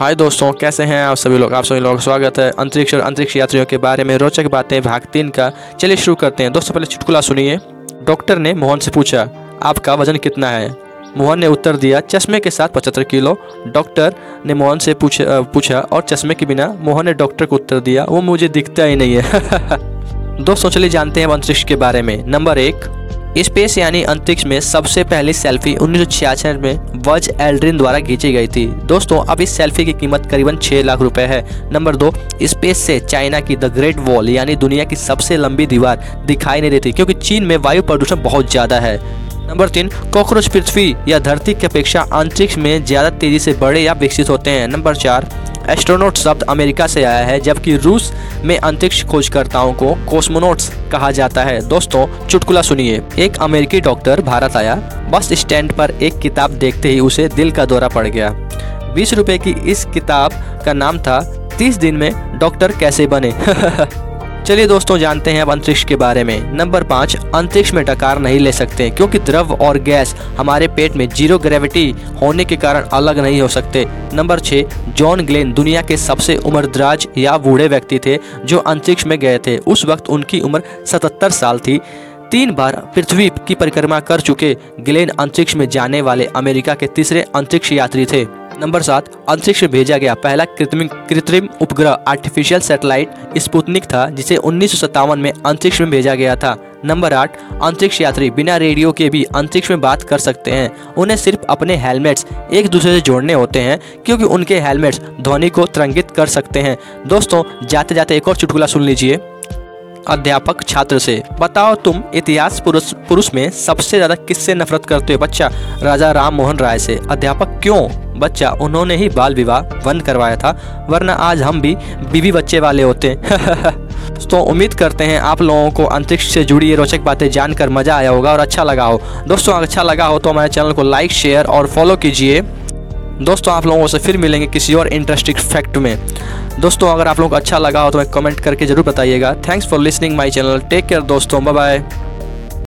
हाय दोस्तों, कैसे हैं आप सभी लोग? आप सभी लोग स्वागत है अंतरिक्ष और अंतरिक्ष यात्रियों के बारे में रोचक बातें भाग तीन का। चलिए शुरू करते हैं। दोस्तों, पहले चुटकुला सुनिए। डॉक्टर ने मोहन से पूछा, आपका वज़न कितना है? मोहन ने उत्तर दिया, चश्मे के साथ पचहत्तर किलो। डॉक्टर ने मोहन से पूछा पूछा, और चश्मे के बिना मोहन ने डॉक्टर को उत्तर दिया, वो मुझे दिखता ही नहीं है। दोस्तों, चलिए जानते हैं अंतरिक्ष के बारे में। नंबर एक स्पेस यानी अंतरिक्ष में सबसे पहली सेल्फी उन्नीस में वज एल्ड्रिन द्वारा खींची गई थी। दोस्तों, अब इस सेल्फी की कीमत करीबन 6 लाख रुपए है। नंबर दो, स्पेस से चाइना की द ग्रेट वॉल यानी दुनिया की सबसे लंबी दीवार दिखाई नहीं देती क्योंकि चीन में वायु प्रदूषण बहुत ज़्यादा है। नंबर तीन, कॉकरोच पृथ्वी या धरती की अपेक्षा अंतरिक्ष में ज़्यादा तेज़ी से बड़े या विकसित होते हैं। नंबर चार एस्ट्रोनॉट शब्द अमेरिका से आया है, जबकि रूस में अंतरिक्ष खोजकर्ताओं को कोस्मोनोट्स कहा जाता है। दोस्तों, चुटकुला सुनिए। एक अमेरिकी डॉक्टर भारत आया, बस स्टैंड पर एक किताब देखते ही उसे दिल का दौरा पड़ गया। बीस रुपए की इस किताब का नाम था, तीस दिन में डॉक्टर कैसे बने? चलिए दोस्तों, जानते हैं अब अंतरिक्ष के बारे में। नंबर पाँच, अंतरिक्ष में डकार नहीं ले सकते, क्योंकि द्रव और गैस हमारे पेट में ज़ीरो ग्रेविटी होने के कारण अलग नहीं हो सकते। नंबर छः जॉन ग्लेन दुनिया के सबसे उम्रदराज या बूढ़े व्यक्ति थे जो अंतरिक्ष में गए थे। उस वक्त उनकी उम्र सतहत्तर साल थी। तीन बार पृथ्वी की परिक्रमा कर चुके ग्लेन अंतरिक्ष में जाने वाले अमेरिका के तीसरे अंतरिक्ष यात्री थे। नंबर सात, अंतरिक्ष में भेजा गया पहला कृत्रिम कृत्रिम उपग्रह आर्टिफिशियल सैटेलाइट स्पुतनिक था, जिसे उन्नीस सौ सत्तावन में अंतरिक्ष में भेजा गया था। नंबर आठ, अंतरिक्ष यात्री बिना रेडियो के भी अंतरिक्ष में बात कर सकते हैं। उन्हें सिर्फ़ अपने हेलमेट्स एक दूसरे से जोड़ने होते हैं, क्योंकि उनके हेलमेट्स ध्वनि को तरंगित कर सकते हैं। दोस्तों जाते जाते एक और चुटकुला सुन लीजिए। अध्यापक छात्र से, बताओ तुम इतिहास पुरुष पुरुष में सबसे ज़्यादा किससे नफरत करते हो बच्चा? राजा राम मोहन राय से, अध्यापक क्यों? बच्चा उन्होंने ही बाल विवाह बंद करवाया था, वरना आज हम भी बीवी बच्चे वाले होते। तो उम्मीद करते हैं आप लोगों को अंतरिक्ष से जुड़ी ये रोचक बातें जानकर मज़ा आया होगा और अच्छा लगा हो। दोस्तों अच्छा लगा हो तो हमारे चैनल को लाइक, शेयर और फॉलो कीजिए। दोस्तों, आप लोगों से फिर मिलेंगे किसी और इंटरेस्टिंग फैक्ट में। दोस्तों, अगर आप लोगों को अच्छा लगा हो तो कमेंट करके ज़रूर बताइएगा। Thanks for listening my channel take care दोस्तों. Bye bye